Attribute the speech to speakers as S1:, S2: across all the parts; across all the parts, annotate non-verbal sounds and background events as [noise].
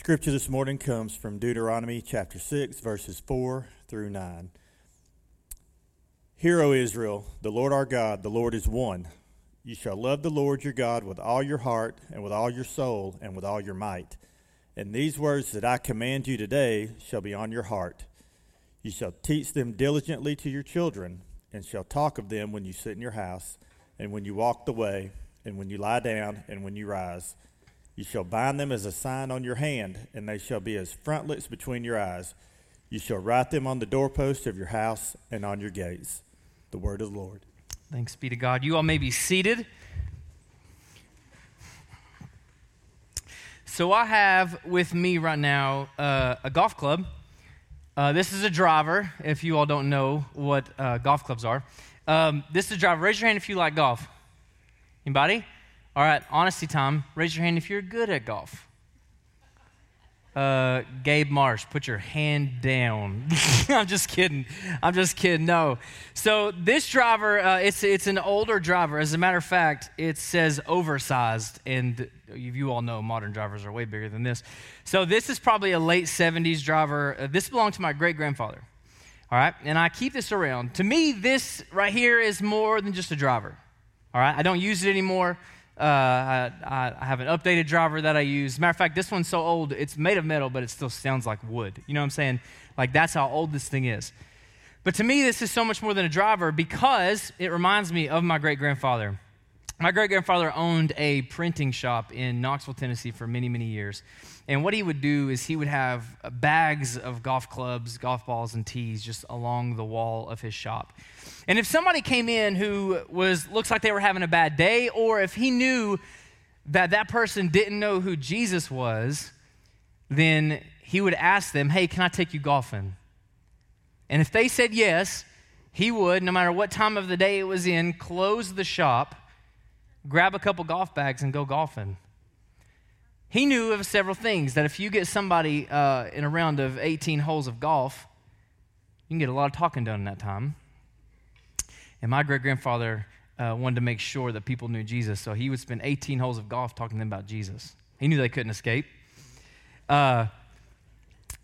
S1: Scripture this morning comes from Deuteronomy chapter 6, verses 4 through 9. Hear, O Israel, the Lord our God, the Lord is one. You shall love the Lord your God with all your heart, and with all your soul, and with all your might. And these words that I command you today shall be on your heart. You shall teach them diligently to your children, and shall talk of them when you sit in your house, and when you walk the way, and when you lie down, and when you rise. You shall bind them as a sign on your hand, and they shall be as frontlets between your eyes. You shall write them on the doorposts of your house and on your gates. The word of the Lord.
S2: Thanks be to God. You all may be seated. So, I have with me right now uh, a golf club. Uh, this is a driver, if you all don't know what uh, golf clubs are. Um, this is a driver. Raise your hand if you like golf. Anybody? All right, honesty time. Raise your hand if you're good at golf. Uh, Gabe Marsh, put your hand down. [laughs] I'm just kidding. I'm just kidding. No. So this driver, uh, it's it's an older driver. As a matter of fact, it says oversized, and you all know modern drivers are way bigger than this. So this is probably a late 70s driver. Uh, this belonged to my great grandfather. All right, and I keep this around. To me, this right here is more than just a driver. All right, I don't use it anymore. Uh, I, I, have an updated driver that I use. Matter of fact, this one's so old, it's made of metal, but it still sounds like wood. You know what I'm saying? Like, that's how old this thing is. But to me, this is so much more than a driver because it reminds me of my great grandfather. My great grandfather owned a printing shop in Knoxville, Tennessee for many, many years. And what he would do is he would have bags of golf clubs, golf balls, and tees just along the wall of his shop. And if somebody came in who was looks like they were having a bad day, or if he knew that that person didn't know who Jesus was, then he would ask them, Hey, can I take you golfing? And if they said yes, he would, no matter what time of the day it was in, close the shop grab a couple golf bags and go golfing. He knew of several things that if you get somebody uh, in a round of 18 holes of golf, you can get a lot of talking done in that time. And my great grandfather uh, wanted to make sure that people knew Jesus, so he would spend 18 holes of golf talking to them about Jesus. He knew they couldn't escape. Uh,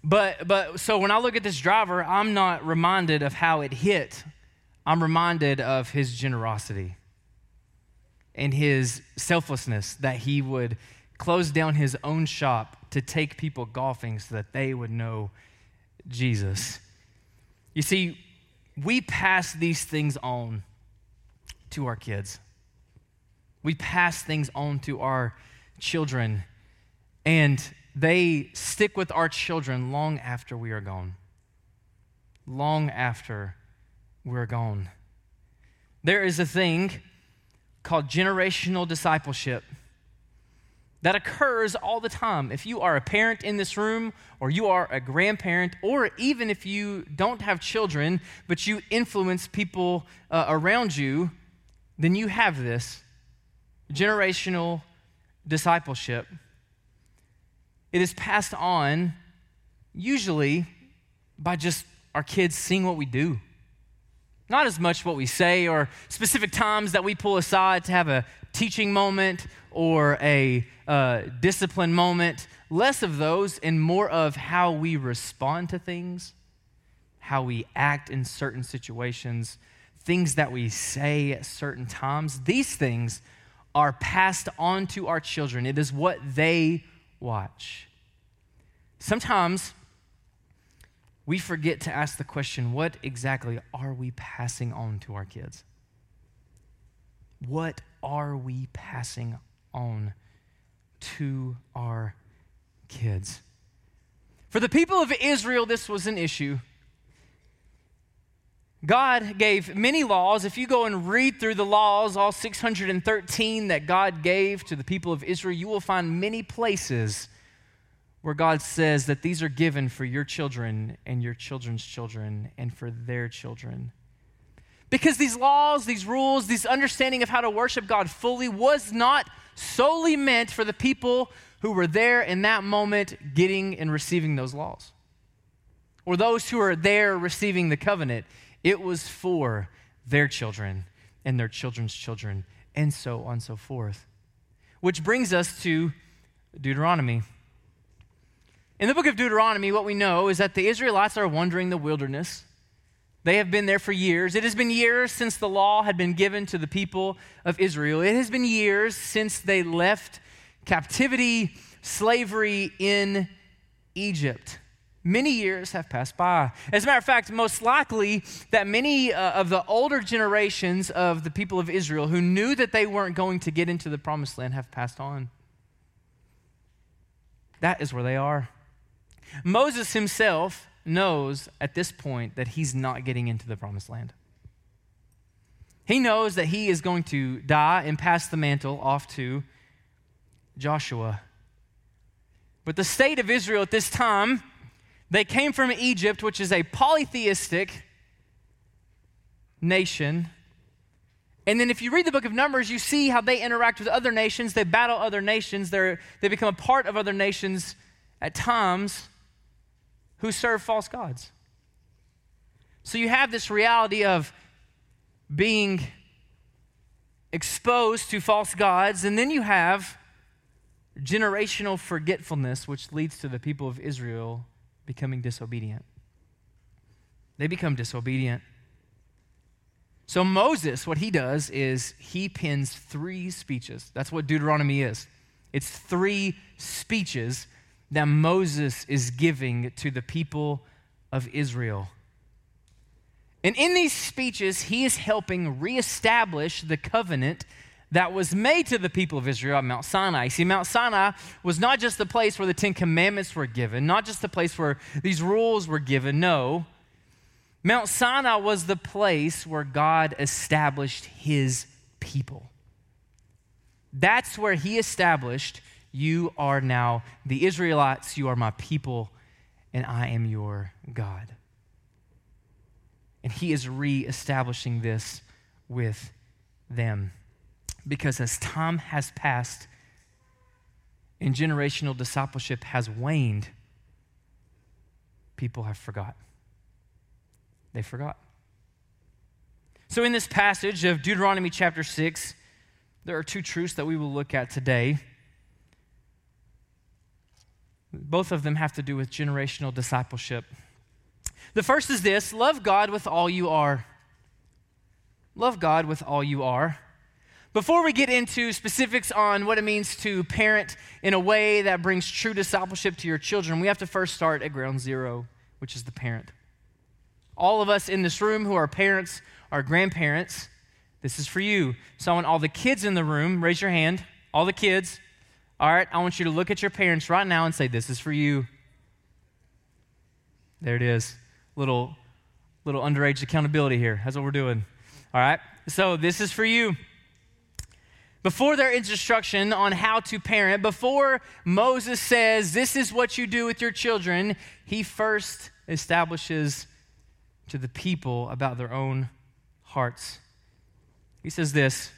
S2: but, but so when I look at this driver, I'm not reminded of how it hit, I'm reminded of his generosity and his selflessness that he would close down his own shop to take people golfing so that they would know Jesus. You see, we pass these things on to our kids. We pass things on to our children, and they stick with our children long after we are gone. Long after we're gone. There is a thing called generational discipleship that occurs all the time. If you are a parent in this room, or you are a grandparent, or even if you don't have children, but you influence people uh, around you, then you have this generational discipleship. It is passed on usually by just our kids seeing what we do. Not as much what we say or specific times that we pull aside to have a teaching moment or a uh, discipline moment. Less of those and more of how we respond to things, how we act in certain situations, things that we say at certain times. These things are passed on to our children, it is what they watch. Sometimes we forget to ask the question what exactly are we passing on to our kids? What are we passing on to our kids? For the people of Israel, this was an issue. God gave many laws. If you go and read through the laws, all 613 that God gave to the people of Israel, you will find many places where God says that these are given for your children and your children's children and for their children. Because these laws, these rules, this understanding of how to worship God fully was not solely meant for the people who were there in that moment getting and receiving those laws, or those who are there receiving the covenant. It was for their children and their children's children, and so on and so forth. Which brings us to Deuteronomy In the book of Deuteronomy, what we know is that the Israelites are wandering the wilderness. They have been there for years. It has been years since the law had been given to the people of Israel. It has been years since they left captivity, slavery in Egypt. Many years have passed by. As a matter of fact, most likely that many uh, of the older generations of the people of Israel who knew that they weren't going to get into the promised land have passed on. That is where they are. Moses himself knows at this point that he's not getting into the promised land. He knows that he is going to die and pass the mantle off to Joshua. But the state of Israel at this time, they came from Egypt, which is a polytheistic nation. And then if you read the book of Numbers, you see how they interact with other nations. They battle other nations. they they become a part of other nations at times who serve false gods. So you have this reality of being exposed to false gods, and then you have generational forgetfulness, which leads to the people of Israel becoming disobedient. They become disobedient. So, Moses, what he does is he pins three speeches. That's what Deuteronomy is. It's three speeches that Moses is giving to the people of Israel. And in these speeches, he is helping reestablish the covenant that was made to the people of Israel at Mount Sinai. See, Mount Sinai was not just the place where the Ten Commandments were given, not just the place where these rules were given. No. Mount Sinai was the place where God established his people. That's where he established you are now the Israelites, you are my people, and I am your God. And he is reestablishing this with them. Because as time has passed and generational discipleship has waned, people have forgot. They forgot. So, in this passage of Deuteronomy chapter 6, there are two truths that we will look at today. Both of them have to do with generational discipleship. The first is this love God with all you are. Love God with all you are. Before we get into specifics on what it means to parent in a way that brings true discipleship to your children, we have to first start at ground zero, which is the parent. All of us in this room who are parents, are grandparents, this is for you. So I want all the kids in the room, raise your hand. All the kids, all right, I want you to look at your parents right now and say, This is for you. There it is. Little, little underage accountability here. That's what we're doing. All right, so this is for you. Before their instruction on how to parent, before Moses says, This is what you do with your children, he first establishes to the people about their own hearts. He says this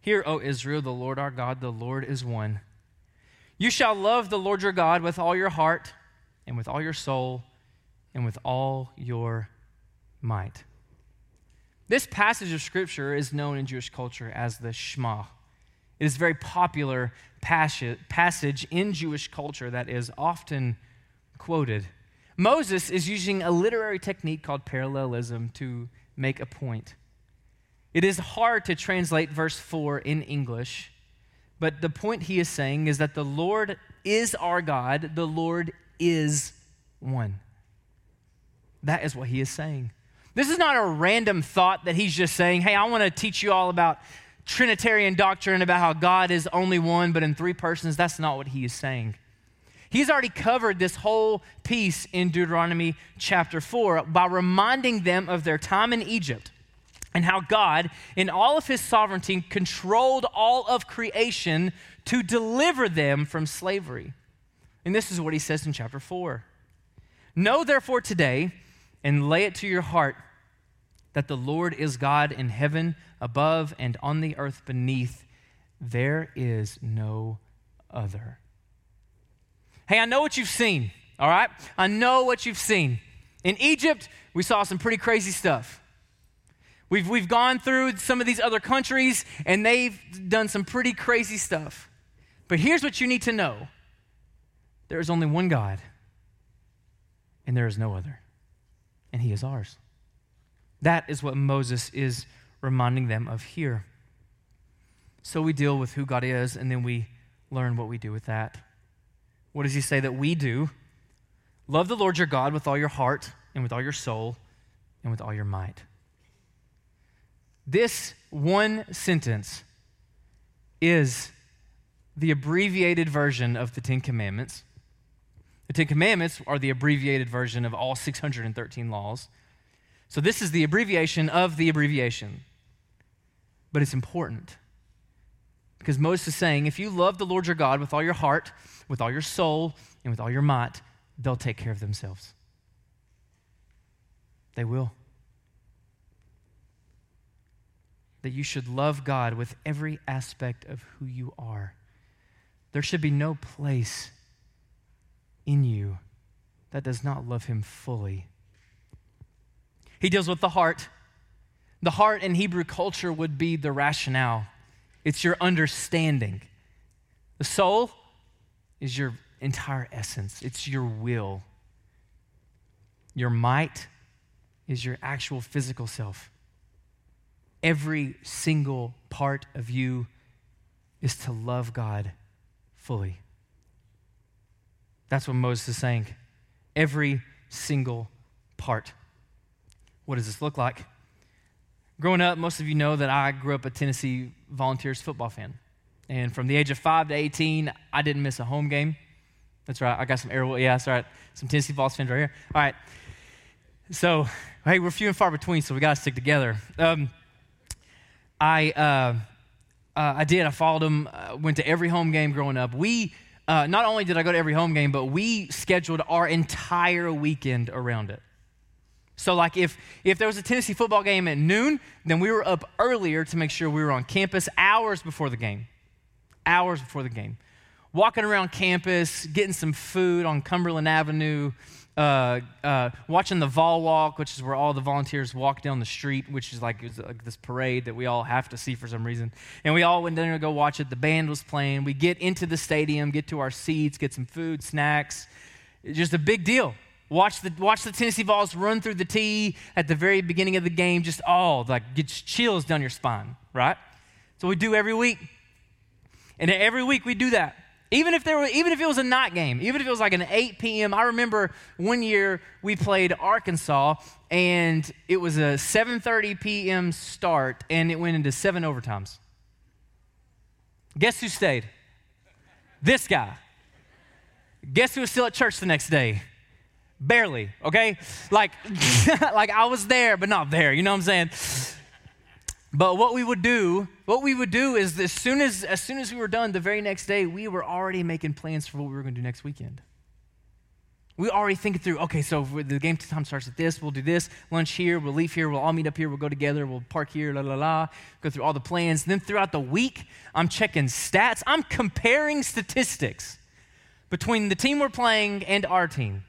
S2: Hear, O Israel, the Lord our God, the Lord is one. You shall love the Lord your God with all your heart, and with all your soul, and with all your might. This passage of Scripture is known in Jewish culture as the Shema. It is a very popular passage in Jewish culture that is often quoted. Moses is using a literary technique called parallelism to make a point. It is hard to translate verse 4 in English but the point he is saying is that the Lord is our God, the Lord is one. That is what he is saying. This is not a random thought that he's just saying, hey, I want to teach you all about Trinitarian doctrine, about how God is only one, but in three persons. That's not what he is saying. He's already covered this whole piece in Deuteronomy chapter 4 by reminding them of their time in Egypt and how God, in all of his sovereignty, controlled all of creation to deliver them from slavery. And this is what he says in chapter 4. Know therefore today and lay it to your heart that the Lord is God in heaven above and on the earth beneath. There is no other. Hey, I know what you've seen, all right? I know what you've seen. In Egypt, we saw some pretty crazy stuff. We've, we've gone through some of these other countries and they've done some pretty crazy stuff. But here's what you need to know There is only one God, and there is no other, and He is ours. That is what Moses is reminding them of here. So we deal with who God is, and then we learn what we do with that. What does He say that we do? Love the Lord your God with all your heart, and with all your soul, and with all your might. This one sentence is the abbreviated version of the Ten Commandments. The Ten Commandments are the abbreviated version of all 613 laws. So this is the abbreviation of the abbreviation. But it's important because Moses is saying if you love the Lord your God with all your heart, with all your soul, and with all your might, they'll take care of themselves. They will. That you should love God with every aspect of who you are. There should be no place in you that does not love Him fully. He deals with the heart. The heart in Hebrew culture would be the rationale, it's your understanding. The soul is your entire essence, it's your will. Your might is your actual physical self. Every single part of you is to love God fully. That's what Moses is saying. Every single part. What does this look like? Growing up, most of you know that I grew up a Tennessee Volunteers football fan. And from the age of 5 to 18, I didn't miss a home game. That's right. I got some air. Yeah, that's right. Some Tennessee Vols fans right here. All right. So, hey, we're few and far between, so we got to stick together. Um, I, uh, uh, I did. I followed them. Uh, went to every home game growing up. We uh, not only did I go to every home game, but we scheduled our entire weekend around it. So, like, if if there was a Tennessee football game at noon, then we were up earlier to make sure we were on campus hours before the game. Hours before the game walking around campus, getting some food on Cumberland Avenue, uh, uh, watching the Vol Walk, which is where all the volunteers walk down the street, which is like, like, this parade that we all have to see for some reason. And we all went there to go watch it. The band was playing. We get into the stadium, get to our seats, get some food, snacks. It's just a big deal. Watch the, watch the Tennessee Vols run through the tee at the very beginning of the game, just all like gets chills down your spine, right? So we do every week. And every week we do that. Even if, there were, even if it was a night game, even if it was like an 8 p.m., I remember one year we played Arkansas and it was a 7.30 p.m. start and it went into seven overtimes. Guess who stayed? This guy. Guess who was still at church the next day? Barely, okay? Like, [laughs] like I was there, but not there, you know what I'm saying? But what we would do, what we would do is as soon as as soon as we were done, the very next day, we were already making plans for what we were going to do next weekend. We already thinking through, okay, so the game time starts at this, we'll do this, lunch here, we'll leave here, we'll all meet up here, we'll go together, we'll park here, la la la, go through all the plans. Then throughout the week, I'm checking stats, I'm comparing statistics between the team we're playing and our team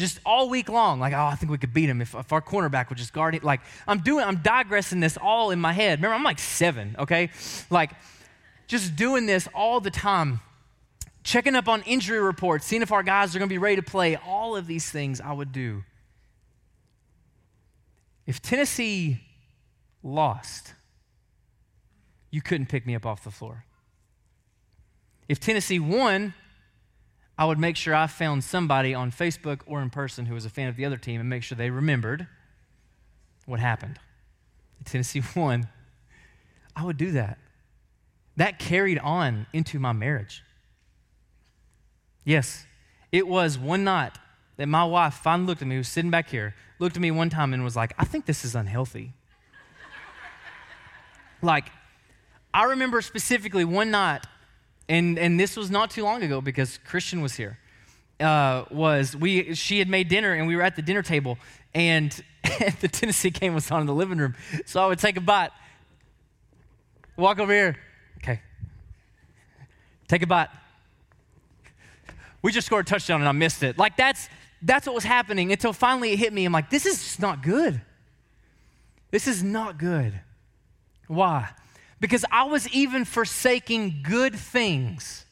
S2: just all week long like oh i think we could beat him if, if our cornerback would just guard it like i'm doing i'm digressing this all in my head. Remember i'm like seven okay? Like just doing this all the time checking up on injury reports seeing if our guys are going to be ready to play all of these things i would do. If tennessee lost you couldn't pick me up off the floor. If tennessee won I would make sure I found somebody on Facebook or in person who was a fan of the other team and make sure they remembered what happened. [laughs] Tennessee won. I would do that. That carried on into my marriage. Yes, it was one night that my wife finally looked at me, who was sitting back here, looked at me one time and was like, I think this is unhealthy. [laughs] like, I remember specifically one night and and this was not too long ago because Christian was here. Uh, was we she had made dinner and we were at the dinner table and [laughs] the Tennessee game was on in the living room. So I would take a bite, walk over here, okay, take a bite. We just scored a touchdown and I missed it. Like that's that's what was happening until finally it hit me. I'm like, this is not good. This is not good. Why? Because I was even forsaking good things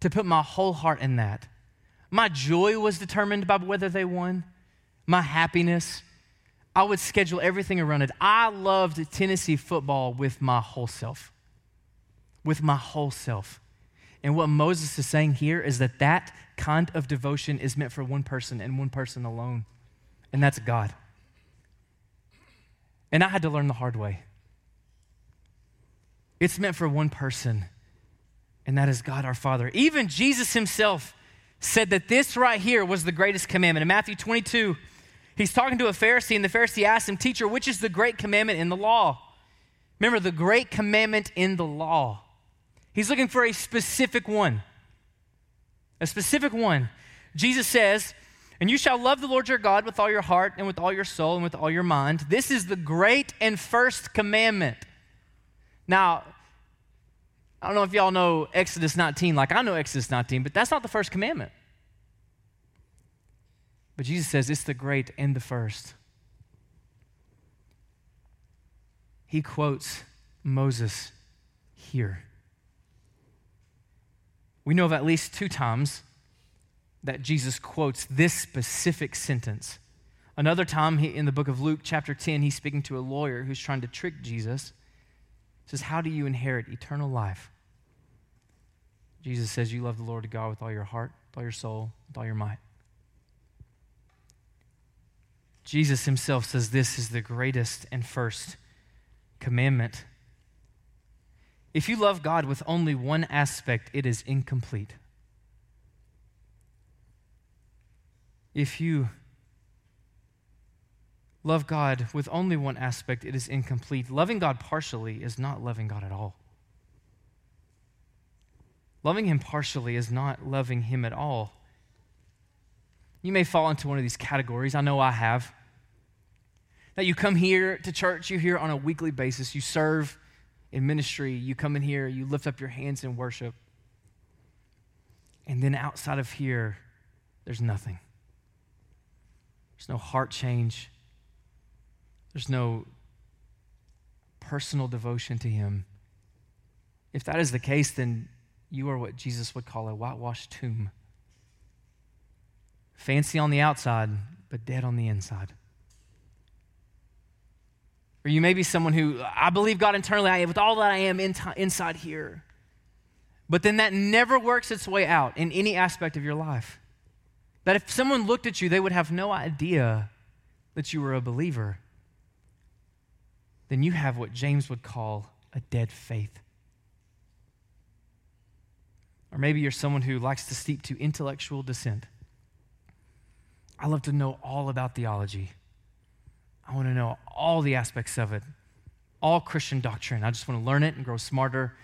S2: to put my whole heart in that. My joy was determined by whether they won, my happiness. I would schedule everything around it. I loved Tennessee football with my whole self. With my whole self. And what Moses is saying here is that that kind of devotion is meant for one person and one person alone, and that's God. And I had to learn the hard way. It's meant for one person, and that is God our Father. Even Jesus himself said that this right here was the greatest commandment. In Matthew 22, he's talking to a Pharisee, and the Pharisee asks him, Teacher, which is the great commandment in the law? Remember, the great commandment in the law. He's looking for a specific one. A specific one. Jesus says, And you shall love the Lord your God with all your heart and with all your soul and with all your mind. This is the great and first commandment. Now, I don't know if y'all know Exodus 19, like I know Exodus 19, but that's not the first commandment. But Jesus says it's the great and the first. He quotes Moses here. We know of at least two times that Jesus quotes this specific sentence. Another time he, in the book of Luke, chapter 10, he's speaking to a lawyer who's trying to trick Jesus says, How do you inherit eternal life? Jesus says, You love the Lord God with all your heart, with all your soul, with all your might. Jesus himself says this is the greatest and first commandment. If you love God with only one aspect, it is incomplete. If you love God with only one aspect, it is incomplete. Loving God partially is not loving God at all. Loving Him partially is not loving Him at all. You may fall into one of these categories. I know I have. That you come here to church, you're here on a weekly basis, you serve in ministry, you come in here, you lift up your hands in worship. And then outside of here, there's nothing. There's no heart change. There's no personal devotion to Him. If that is the case, then you are what Jesus would call a whitewashed tomb. Fancy on the outside, but dead on the inside. Or you may be someone who, I believe God internally, I am, with all that I am in t- inside here. But then that never works its way out in any aspect of your life. That if someone looked at you, they would have no idea that you were a believer then you have what James would call a dead faith. Or maybe you're someone who likes to steep to intellectual descent. I love to know all about theology. I want to know all the aspects of it, all Christian doctrine. I just want to learn it and grow smarter.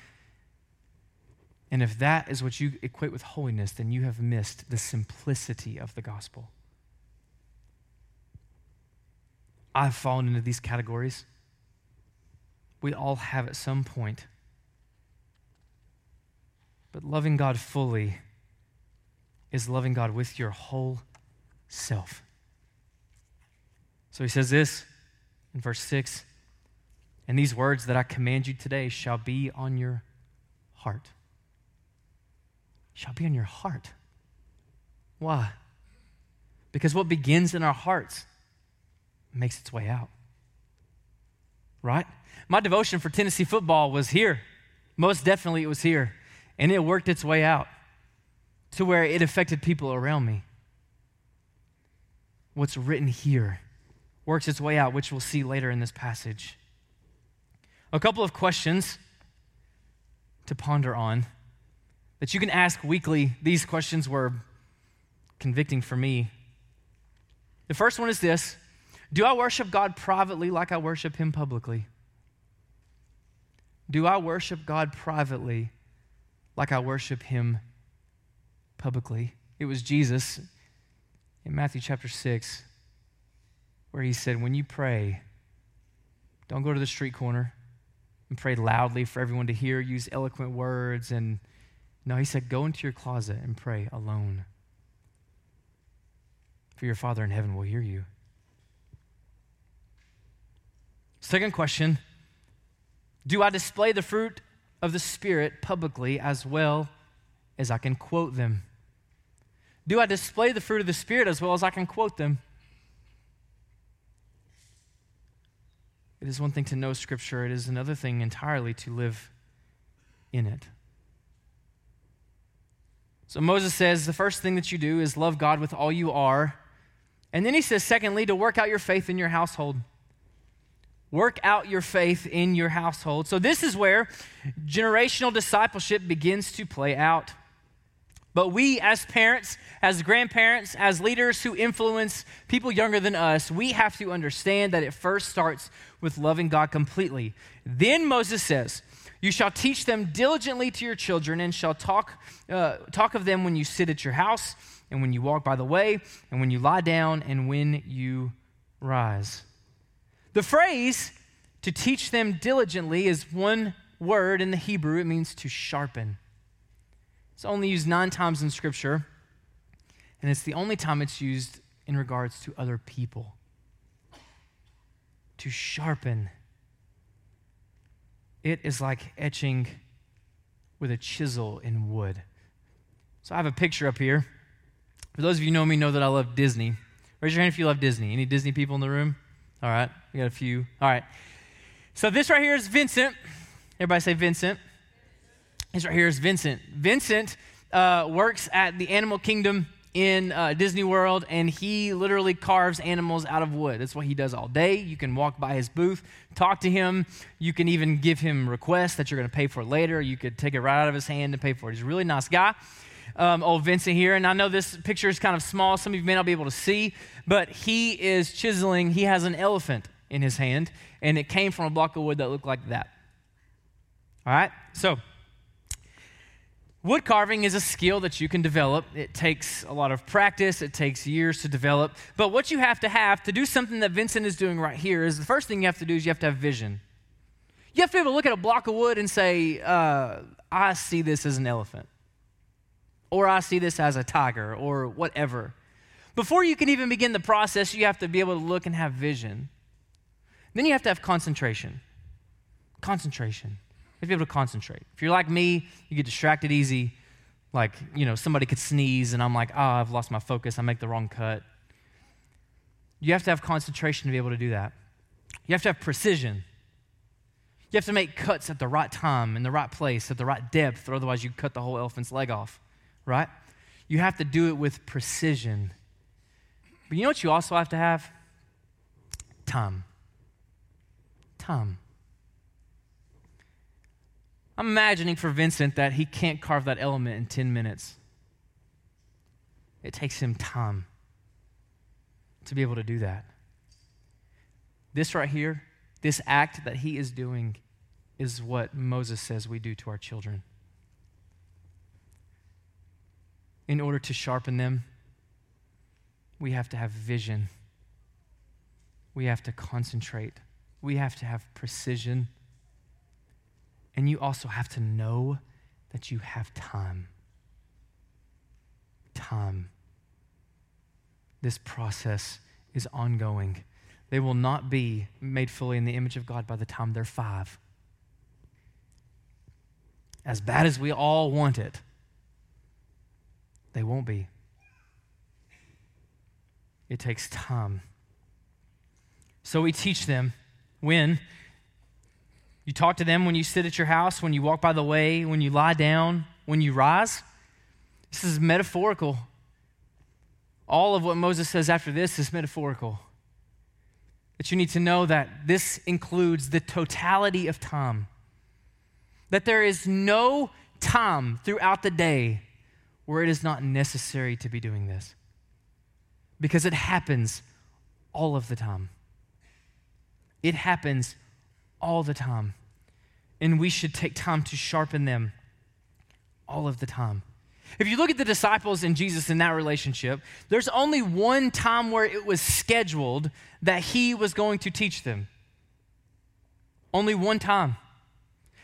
S2: And if that is what you equate with holiness, then you have missed the simplicity of the gospel. I've fallen into these categories we all have at some point. But loving God fully is loving God with your whole self. So he says this in verse 6 And these words that I command you today shall be on your heart. Shall be on your heart. Why? Because what begins in our hearts makes its way out. Right? My devotion for Tennessee football was here. Most definitely, it was here. And it worked its way out to where it affected people around me. What's written here works its way out, which we'll see later in this passage. A couple of questions to ponder on that you can ask weekly. These questions were convicting for me. The first one is this Do I worship God privately like I worship Him publicly? Do I worship God privately like I worship Him publicly? It was Jesus in Matthew chapter 6 where He said, When you pray, don't go to the street corner and pray loudly for everyone to hear, use eloquent words. And no, He said, Go into your closet and pray alone. For your Father in heaven will hear you. Second question do I display the fruit of the Spirit publicly as well as I can quote them? Do I display the fruit of the Spirit as well as I can quote them? It is one thing to know Scripture, it is another thing entirely to live in it. So Moses says the first thing that you do is love God with all you are. And then he says, secondly, to work out your faith in your household. Work out your faith in your household. So, this is where generational discipleship begins to play out. But we, as parents, as grandparents, as leaders who influence people younger than us, we have to understand that it first starts with loving God completely. Then Moses says, You shall teach them diligently to your children, and shall talk, uh, talk of them when you sit at your house, and when you walk by the way, and when you lie down, and when you rise. The phrase to teach them diligently is one word in the Hebrew, it means to sharpen. It's only used nine times in Scripture, and it's the only time it's used in regards to other people. To sharpen. It is like etching with a chisel in wood. So I have a picture up here. For those of you know me, know that I love Disney. Raise your hand if you love Disney. Any Disney people in the room? All right, we got a few. All right. So this right here is Vincent. Everybody say Vincent. This right here is Vincent. Vincent uh, works at the Animal Kingdom in uh, Disney World, and he literally carves animals out of wood. That's what he does all day. You can walk by his booth, talk to him. You can even give him requests that you're going to pay for later. You could take it right out of his hand and pay for it. He's a really nice guy um, old Vincent here. And I know this picture is kind of small. Some of you may not be able to see, but he is chiseling. He has an elephant in his hand, and it came from a block of wood that looked like that. All right? So, wood carving is a skill that you can develop. It takes a lot of practice, it takes years to develop. But what you have to have to do something that Vincent is doing right here is the first thing you have to do is you have to have vision. You have to be able to look at a block of wood and say, uh, I see this as an elephant or I see this as a tiger, or whatever. Before you can even begin the process, you have to be able to look and have vision. Then you have to have concentration. Concentration. You have to be able to concentrate. If you're like me, you get distracted easy. Like, you know, somebody could sneeze and I'm like, oh, I've lost my focus. I make the wrong cut. You have to have concentration to be able to do that. You have to have precision. You have to make cuts at the right time, in the right place, at the right depth, or otherwise you cut the whole elephant's leg off right? You have to do it with precision. But you know what you also have to have? Time. Time. I'm imagining for Vincent that he can't carve that element in 10 minutes. It takes him time to be able to do that. This right here, this act that he is doing, is what Moses says we do to our children. In order to sharpen them, we have to have vision. We have to concentrate. We have to have precision. And you also have to know that you have time. Time. This process is ongoing. They will not be made fully in the image of God by the time they're five. As bad as we all want it, they won't be. It takes time. So we teach them when you talk to them when you sit at your house, when you walk by the way, when you lie down, when you rise. This is metaphorical. All of what Moses says after this is metaphorical. That you need to know that this includes the totality of time. That there is no time throughout the day where it is not necessary to be doing this because it happens all of the time. It happens all the time. And we should take time to sharpen them all of the time. If you look at the disciples and Jesus in that relationship, there's only one time where it was scheduled that he was going to teach them. Only one time.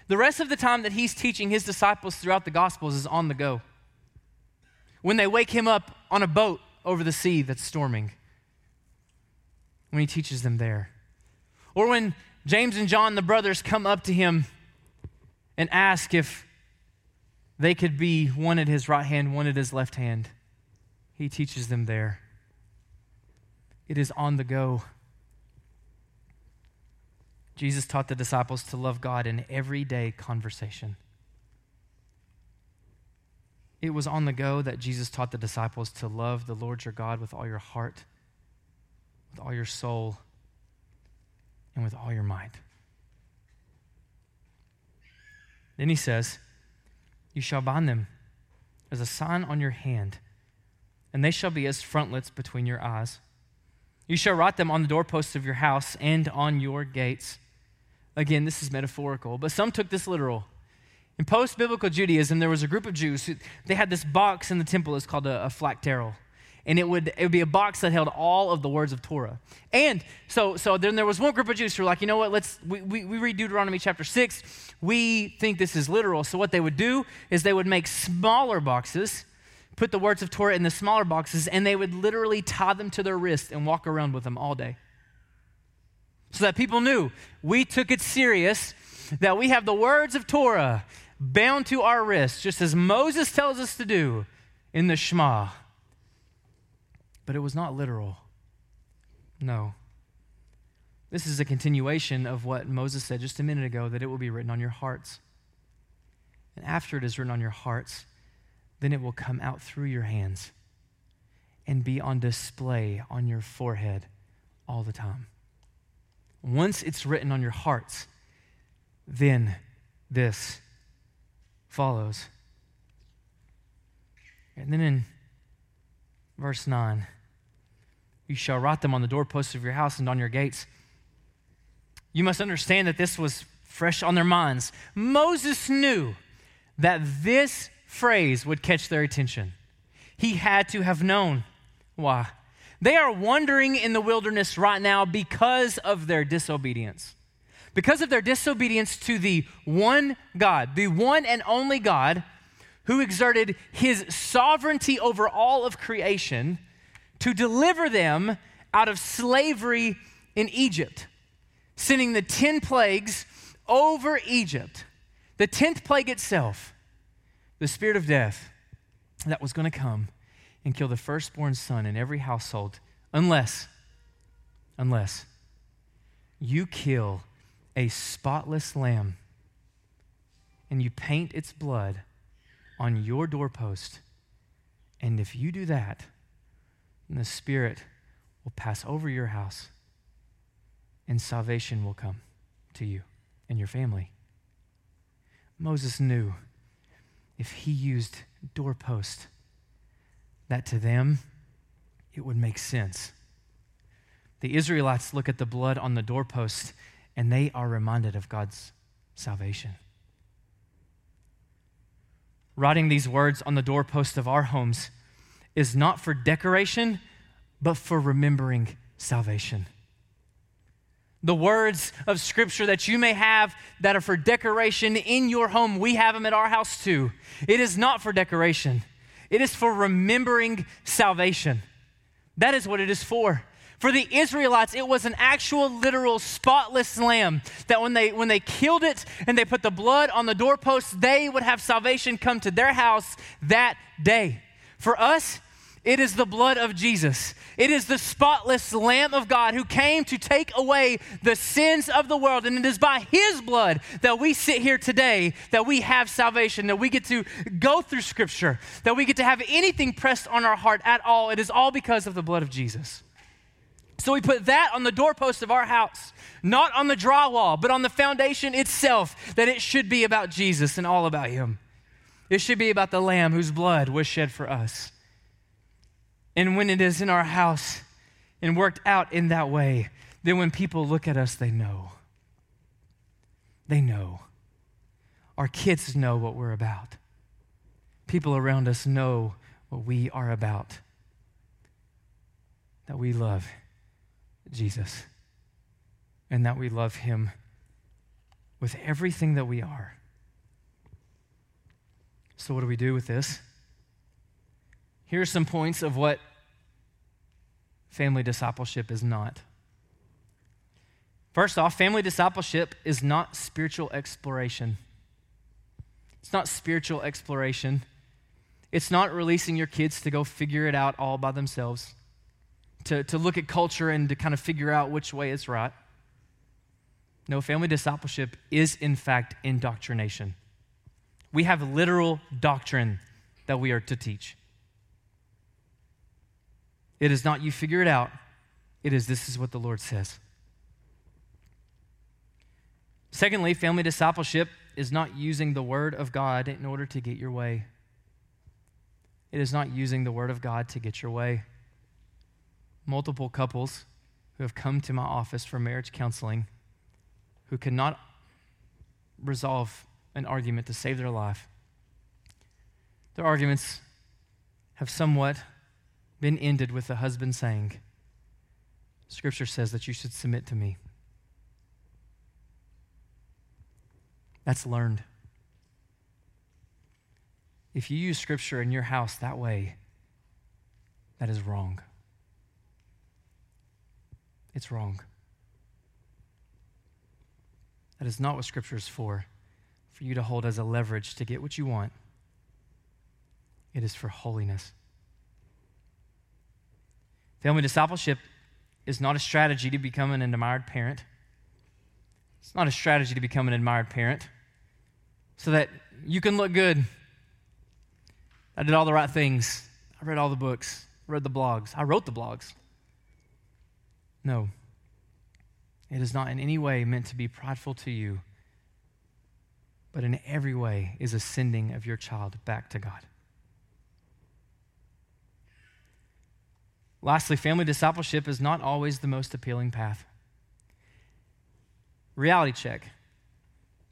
S2: The rest of the time that he's teaching his disciples throughout the Gospels is on the go when they wake him up on a boat over the sea that's storming, when he teaches them there. Or when James and John, the brothers, come up to him and ask if They could be one at his right hand, one at his left hand. He teaches them there. It is on the go. Jesus taught the disciples to love God in everyday conversation. It was on the go that Jesus taught the disciples to love the Lord your God with all your heart, with all your soul, and with all your might. Then he says, You shall bind them as a sign on your hand, and they shall be as frontlets between your eyes. You shall write them on the doorposts of your house and on your gates. Again, this is metaphorical, but some took this literal. In post biblical Judaism, there was a group of Jews who they had this box in the temple, it's called a, a phylactery and it would, it would be a box that held all of the words of Torah. And so, so then there was one group of Jews who were like, you know what, let's, we, we, we read Deuteronomy chapter 6. We think this is literal. So what they would do is they would make smaller boxes, put the words of Torah in the smaller boxes, and they would literally tie them to their wrist and walk around with them all day. So that people knew we took it serious, that we have the words of Torah bound to our wrists, just as Moses tells us to do in the Shema. But it was not literal. No. This is a continuation of what Moses said just a minute ago that it will be written on your hearts. And after it is written on your hearts, then it will come out through your hands and be on display on your forehead all the time. Once it's written on your hearts, then this follows. And then in verse 9, you shall write them on the doorposts of your house and on your gates. You must understand that this was fresh on their minds. Moses knew that this phrase would catch their attention. He had to have known. Why? They are wandering in the wilderness right now because of their disobedience. Because of their disobedience to the one God, the one and only God who exerted his sovereignty over all of creation to deliver them out of slavery in Egypt, sending the 10 plagues over Egypt. The 10th plague itself, the spirit of death that was going to come and kill the firstborn son in every household, unless, unless you kill a spotless lamb and you paint its blood on your doorpost. And if you do that, and the Spirit will pass over your house, and salvation will come to you and your family. Moses knew if he used doorpost, that to them it would make sense. The Israelites look at the blood on the doorpost and they are reminded of God's salvation. Writing these words on the doorpost of our homes is not for decoration, but for remembering salvation. The words of Scripture that you may have that are for decoration in your home, we have them at our house too. It is not for decoration, it is for remembering salvation. That is what it is for. For the Israelites, it was an actual, literal, spotless lamb that when they, when they killed it and they put the blood on the doorposts, they would have salvation come to their house that day. For us, it is the blood of Jesus. It is the spotless Lamb of God who came to take away the sins of the world. And it is by His blood that we sit here today, that we have salvation, that we get to go through Scripture, that we get to have anything pressed on our heart at all. It is all because of the blood of Jesus. So we put that on the doorpost of our house, not on the drywall, but on the foundation itself, that it should be about Jesus and all about Him. It should be about the Lamb whose blood was shed for us. And when it is in our house and worked out in that way, then when people look at us, they know. They know. Our kids know what we're about. People around us know what we are about. That we love Jesus and that we love Him with everything that we are. So, what do we do with this? Here are some points of what family discipleship is not. First off, family discipleship is not spiritual exploration. It's not spiritual exploration. It's not releasing your kids to go figure it out all by themselves, to, to look at culture and to kind of figure out which way is right. No, family discipleship is, in fact, indoctrination. We have literal doctrine that we are to teach. It is not you figure it out, it is this is what the Lord says. Secondly, family discipleship is not using the Word of God in order to get your way. It is not using the Word of God to get your way. Multiple couples who have come to my office for marriage counseling who cannot resolve an argument to save their life. Their arguments have somewhat been ended with the husband saying, Scripture says that you should submit to me. That's learned. If you use Scripture in your house that way, that is wrong. It's wrong. That is not what Scripture is for, for you to hold as a leverage to get what you want. It is for holiness. Family discipleship is not a strategy to become an admired parent. It's not a strategy to become an admired parent so that you can look good. I did all the right things. I read all the books, read the blogs, I wrote the blogs. No. It is not in any way meant to be prideful to you, but in every way is a sending of your child back to God. Lastly, family discipleship is not always the most appealing path. Reality check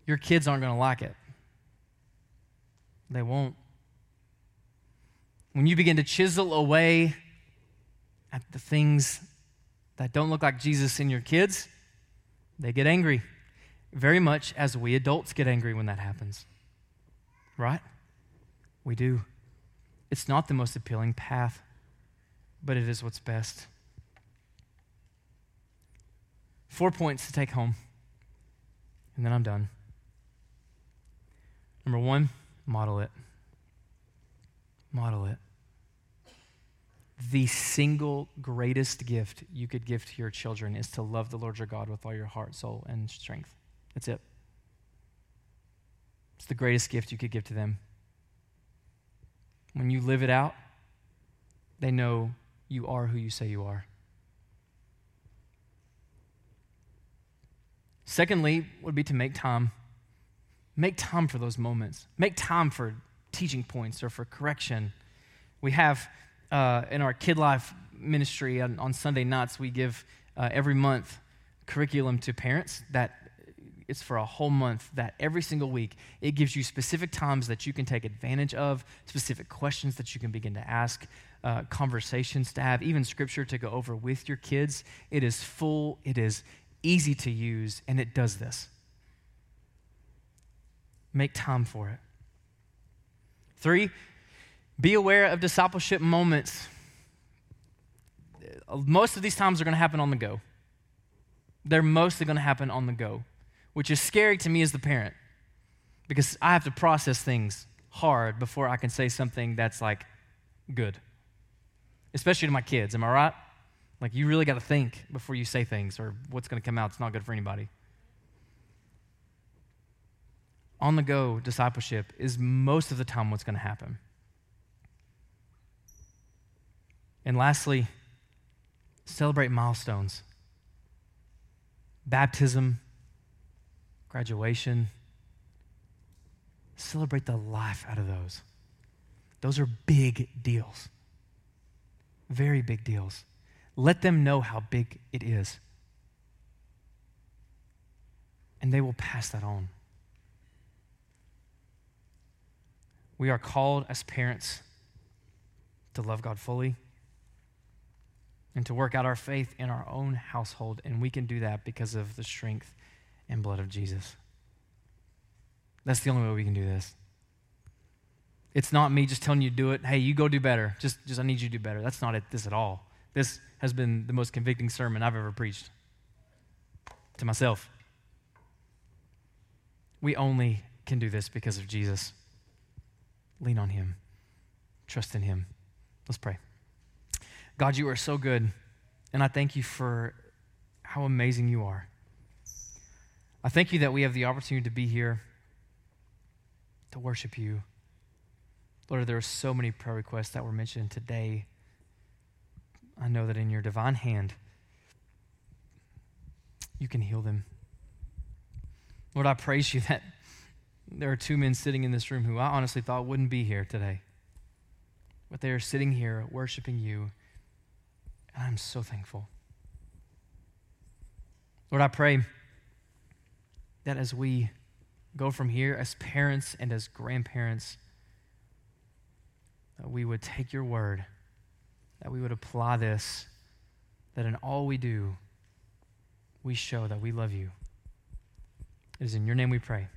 S2: your kids aren't going to like it. They won't. When you begin to chisel away at the things that don't look like Jesus in your kids, they get angry, very much as we adults get angry when that happens. Right? We do. It's not the most appealing path, but it is what's best. Four points to take home, and then I'm done. Number one, model it. Model it the single greatest gift you could give to your children is to love the Lord your God with all your heart, soul, and strength. That's it. It's the greatest gift you could give to them. When you live it out, they know you are who you say you are. Secondly, would be to make time. Make time for those moments. Make time for teaching points or for correction. We have uh, in our Kid Life ministry on, on Sunday nights, we give uh, every month curriculum to parents that it's for a whole month that every single week it gives you specific times that you can take advantage of specific questions that you can begin to ask uh, conversations to have even scripture to go over with your kids. It is full it is easy to use and it does this. Make time for it. Three be aware of discipleship moments. Most of these times are going to happen on the go. They're mostly going to happen on the go, which is scary to me as the parent because I have to process things hard before I can say something that's like good, especially to my kids. Am I right? Like, you really got to think before you say things, or what's going to come out is not good for anybody. On the go discipleship is most of the time what's going to happen. And lastly, celebrate milestones baptism, graduation. Celebrate the life out of those. Those are big deals. Very big deals. Let them know how big it is. And they will pass that on. We are called as parents to love God fully and to work out our faith in our own household. And we can do that because of the strength and blood of Jesus. That's the only way we can do this. It's not me just telling you to do it. Hey, you go do better. Just, just I need you to do better. That's not it, this at all. This has been the most convicting sermon I've ever preached to myself. We only can do this because of Jesus. Lean on Him, trust in Him. Let's pray. God, you are so good, and I thank you for how amazing you are. I thank you that we have the opportunity to be here to worship you. Lord, there are so many prayer requests that were mentioned today. I know that in your divine hand, you can heal them. Lord, I praise you [laughs] that there are two men sitting in this room who I honestly thought wouldn't be here today. But they are sitting here worshiping you, I'm so thankful. Lord, I pray that as we go from here as parents and as grandparents, that we would take your word, that we would apply this, that in all we do, we show that we love you. It is in your name we pray.